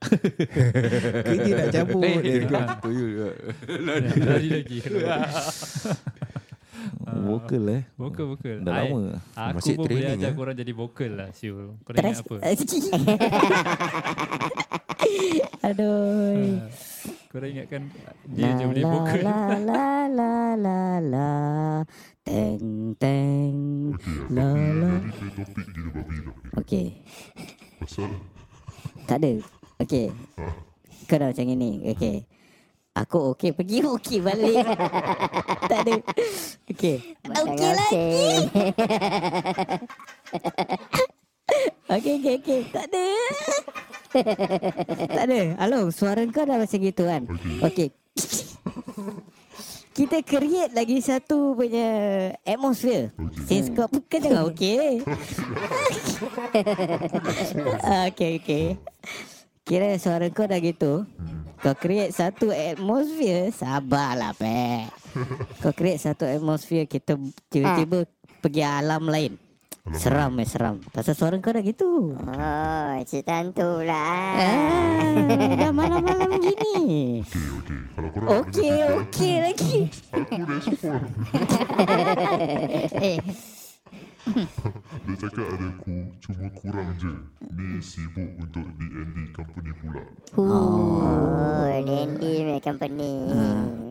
Kerja nak cabut Eh, dia kan. Toyol Lari lagi. Vokal eh. Vokal vokal. Dah I- lama. Aku Masih pun boleh training, ajar eh? korang jadi vokal lah Syul. Kau Terus. ingat apa? Aduh. Korang ingatkan dia La je boleh la vokal. la la la la la Teng teng La la Jadi dah Okay Pasal Tak ada Okay Kau dah macam ni Okay Aku okey pergi okey balik. Tak ada. Okay Okey lagi. Okay okay okay Tak ada. Tak ada. Along suara kau dah macam gitu kan? Okay kita create lagi satu punya atmosphere. Since kau kan jangan okey. okay, okay. Kira suara kau dah gitu. Kau create satu atmosphere, sabarlah, Pek. Kau create satu atmosphere, kita tiba-tiba pergi alam lain. Seram eh, seram. Pasal suara kau dah gitu. Oh, cerita hantu lah. Ah, dah malam-malam gini. Okey okey Kalau korang nak Okey, okey lagi. Aku respon Eh, Dia cakap ada ku Cuma kurang je Ni sibuk untuk D&D company pula Oh, punya company.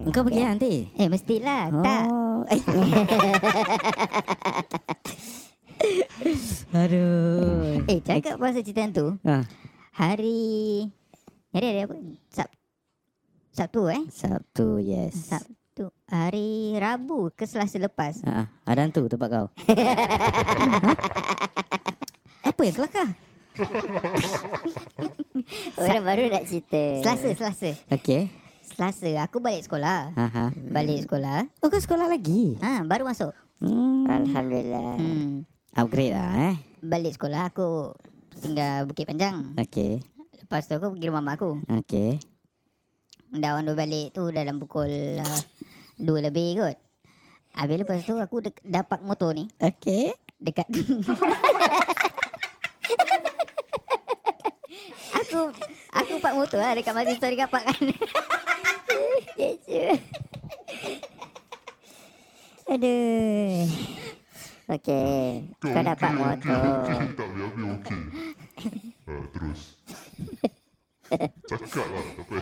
Engkau pergi nanti? Eh, mestilah. Tak. Oh. Eh. Aduh. Eh, cakap pasal cerita hantu. Ha, Hari... Hari hari apa? Sab Sabtu eh? Sabtu, yes. Sabtu. Hari Rabu ke Selasa lepas. Ha, ada hantu tempat kau. Apa yang kelakar? Orang baru nak cerita. Selasa, Selasa. Okey. Selasa. Aku balik sekolah. Ha ha. Balik sekolah. Oh, kau sekolah lagi? Ha, baru masuk. Hmm. Alhamdulillah. Hmm. Upgrade lah eh. Balik sekolah aku tinggal Bukit Panjang. Okey. Lepas tu aku pergi rumah mak aku. Okey. Dah on balik tu dalam pukul uh, 2 lebih kot. Habis lepas tu aku dek- dapat motor ni Okey. dekat Aku aku park motor lah dekat masjid story kapak kan. Aduh. Okey. Kau dapat motor. Okey tak habis-habis okey ha, Terus Cakap lah apa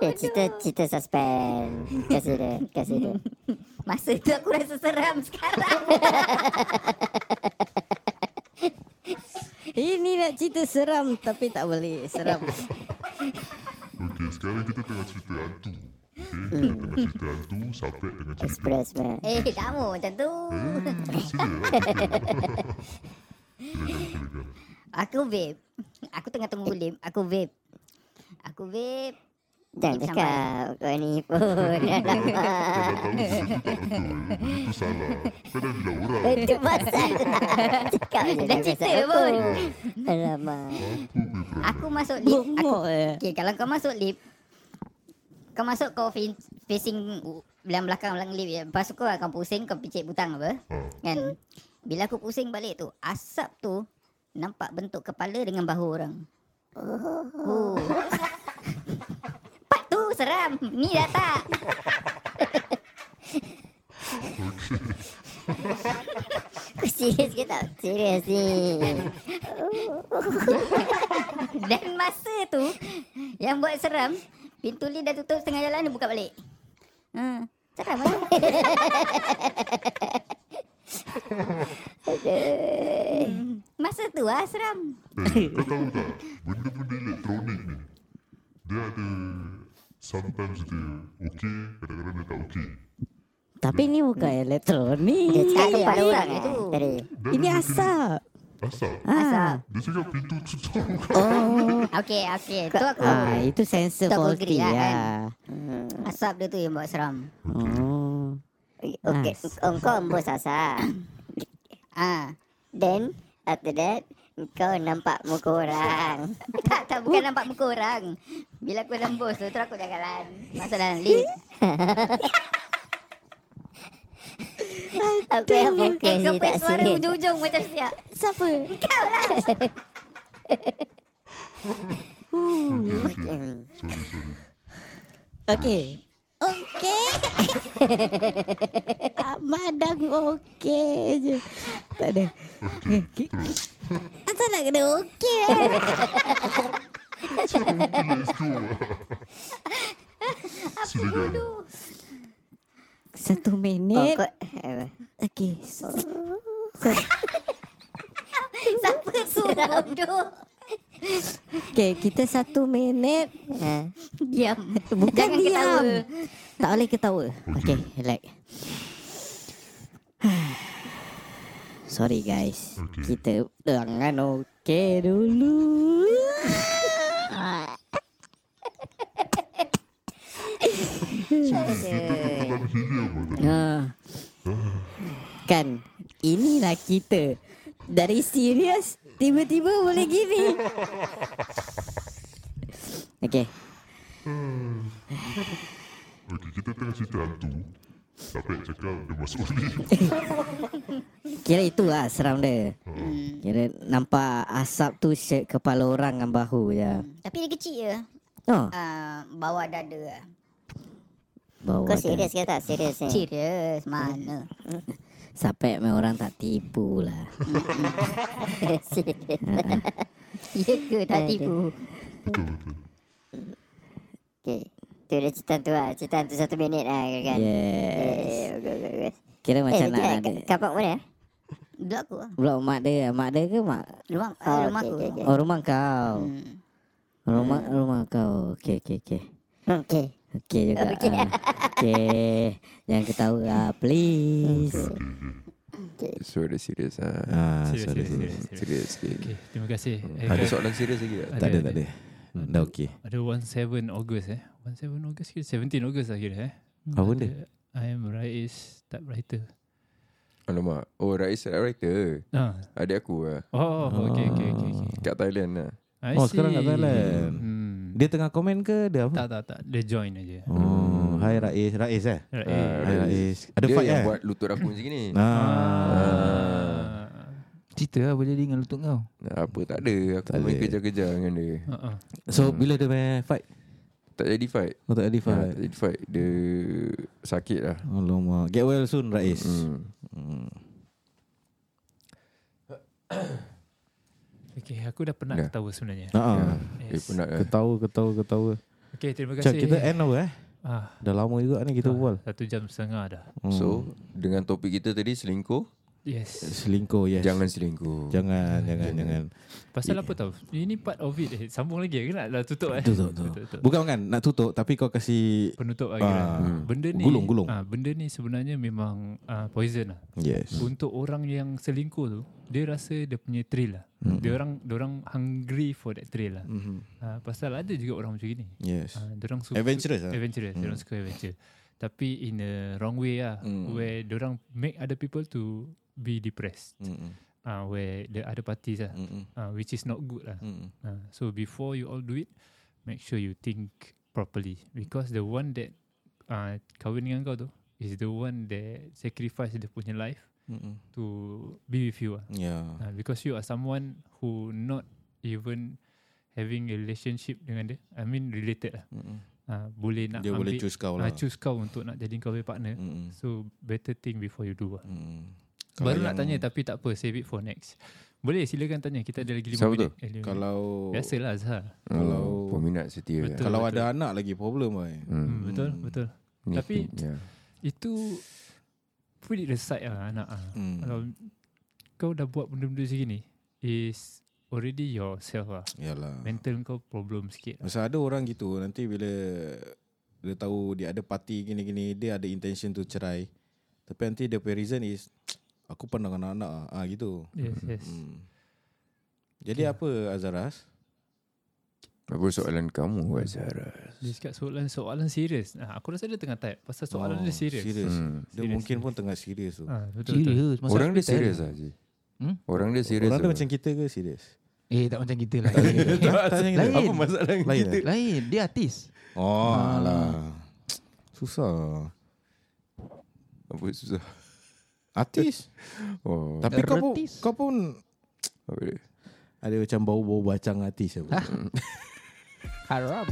Eh, cerita cerita suspend. Kasih dia, kasih dia. Masa tu aku rasa seram sekarang. Ini nak cerita seram tapi tak boleh. Seram. Okey sekarang kita tengah cerita hantu Okey kita tengah cerita hantu Sampai dengan cerita Express man. eh, tak mau macam tu. Eh sila lah Aku vape. Aku tengah tunggu lip. Aku vape. Aku vape. Jangan cakap kau ni pun. Dah tahu tak betul Itu salah Kau dah bilang orang Itu pasal. Cakap je. Dah cerita pun. Alamak. Aku masuk lip. Aku, eh. okay, kalau kau masuk lip. Kau masuk kau fa- facing belang belakang belang lip. je. Lepas tu kau akan pusing kau picit butang apa. Ha Kan? Bila aku pusing balik tu, asap tu nampak bentuk kepala dengan bahu orang. Oh. Seram. Ni dah tak. Kau serius ke tak? Serius ni. Dan masa tu yang buat seram, pintu lift dah tutup setengah jalan dia buka balik. Ha, seram lah. Hmm, Masa tu lah seram. Eh, kau tahu tak Benda-benda elektronik ni Dia ada Sometimes dia okey Kadang-kadang dia tak okey Tapi ni bukan elektronik. Dia cakap Tadi kepala asap orang itu. eh. Tadi. Ini dia asap. Asap Ah. Dia cakap pintu tutup Oh. Okey, okey. Tu aku Ah, itu sensor faulty lah, ya. asap dia tu yang buat seram. Oh. Okey, Ah. kau embus asap. Ah, Then after that kau nampak muka orang. tak tak bukan nampak muka orang. Bila aku lembus tu terus aku dah jalan. Masuk dalam lift. Aku yang fokus ni kau tak punya suara ujung-ujung macam siap. Siapa? Kau lah. Hmm. Sorry, sorry. Okey. Okey. Madang okey je. Tak ada. Okey. Asal nak kena okey eh? Silakan. Satu Oh, minit. Okey. Siapa suruh bodoh? Okey, kita satu minit. ha. Diam. Bukan Jangan diam. ketawa. Tak boleh ketawa. Okey, relax. Sorry guys. Okey. Kita jangan okey dulu. Lah. Ha. Kan inilah kita dari serius tiba-tiba boleh gini. Okey. Okey, kita tengah cerita hantu. Sampai cakap dia masuk lift. Kira itu lah seram dia. Kira nampak asap tu shake kepala orang dengan bahu je. Tapi dia kecil je. Oh, Ah, bawah dada lah. Bawa Kau serius ke tak serius ni? Serius, mana? Sampai main orang tak tipu lah. serius. Ya ke tak tipu? Betul, betul. Okay. Tu dia cerita tu lah. Cerita tu satu minit lah kan. Yes. Eh, bagus. Kira Eh, macam nak kira, ada. kapak mana? Duduk aku lah. Blok mak dia, mak dia ke mak? Rumah, Oh, rumah okey, aku. okey, okey. Oh rumah kau. Hmm. Rumah rumah kau. Okey okey okey. Okay. Okey juga. Okey. ah. Okey. Jangan ketawa ah, please. Suara serius ah. Ah, Serius, sorry, serius, sorry. Serius sikit. Okay, terima kasih. Eh, Ada guys, soalan serius lagi tak? Tak ada, tak ada. Dah okey. Ada 17 August eh. 17 August kira 17 August lah kira eh. Apa benda? Ada- I am Rais typewriter. Alamak. Oh, Rais writer. Ah. Adik aku lah. Oh, okay, okay, okay, okay. Kat Thailand lah. I Oh, sekarang kat see. Thailand. Hmm. Dia tengah komen ke dia apa? Tak, tak, tak. Dia join aja. Oh, hai Rais. Rais eh? Ah, Hai Rais. Ada Dia fight yang eh? buat lutut aku macam ni. Ah. Cerita lah boleh jadi dengan lutut kau. Apa tak ada. Aku Tak main kejar-kejar dengan dia. Uh, uh. So bila dia main fight? Tak jadi fight. Oh tak ada Ha, fight. tak jadi fight. Dia sakit lah. Alamak. Get well soon Rais. Hmm. Hmm. Okay, aku dah penat Dah. ketawa sebenarnya. Ah, ah. Dia Yes. penat lah. Ketawa, ketawa, ketawa. Okay, terima kasih. kita end apa eh? Ah, Dah lama juga ni kita ah, berbual. Satu jam setengah dah. Hmm. So, dengan topik kita tadi selingkuh, Yes. selingkuh yes. jangan selingkuh. Jangan, jangan, jangan. Pasal apa tahu? Ini part of it. Eh. Sambung lagi ke nak dah tutup eh? Tutup, tutup. tutup. Bukan kan nak tutup tapi kau kasih Penutup lagi Ah, uh, Benda ni gulung, gulung. Ah, Benda ni sebenarnya memang uh, poison lah yes. Untuk orang yang selingkuh tu Dia rasa dia punya thrill lah Mm. Dia orang dia orang hungry for that thrill lah Mhm. uh, Pasal ada juga orang macam gini Yes. uh, Dia orang suka Adventurous lah. Adventurous Dia orang suka adventure Tapi in a wrong way lah Mm. Where dia orang make other people to be depressed Mm-mm. uh, Where the other parties lah Mm-mm. uh, Which is not good lah Mm-mm. Uh, so before you all do it, make sure you think properly because the one that uh, kahwin dengan kau tu is the one that sacrifice dia punya life Mm-mm. to be with you. ah. Yeah. Uh, because you are someone who not even having a relationship dengan dia. I mean related lah. Mm-mm. Uh, boleh nak Dia ambil, boleh choose kau uh, lah. choose kau untuk nak jadi kau punya partner. Mm-mm. So better think before you do. lah. Baru Kalau nak tanya tapi tak apa, save it for next. Boleh silakan tanya. Kita ada lagi 5 Siapa minit. Eh. Kalau Biasalah Azhar. Kalau- Oh, peminat setia. Betul. kalau ada anak lagi problem boy. Hmm, betul, betul. Ni- Tapi- ya. Itu put it aside lah anak ah. Hmm. Kalau kau dah buat benda-benda macam ni is already yourself lah. Yalah. Mental kau problem sikit. Lah. Masa ada orang gitu nanti bila dia tahu dia ada parti gini-gini dia ada intention to cerai. Tapi nanti dia punya reason is aku pandang anak-anak ah, ah gitu. Yes, yes. Hmm. Jadi apa Azaras? Apa soalan kamu, Azhara? Dia cakap soalan soalan serius. Ah, aku rasa dia tengah type pasal soalan dia serius. Serius. Hmm. Dia Serious, mungkin serious. pun tengah serius tu. Ah, betul, betul. Serius. Orang dia serius lah, Ji. Hmm? Orang dia serius. Orang dia lah. macam kita ke serius? Eh tak macam kita lah. Kita. Lain. Apa masalah Lain kita? eh? Lain. Dia artis. Oh, Ah. alah. Susah. Apa susah? Artis. Oh, Tapi kau pun, kau pun ada macam bau-bau bacang artis apa. Haram.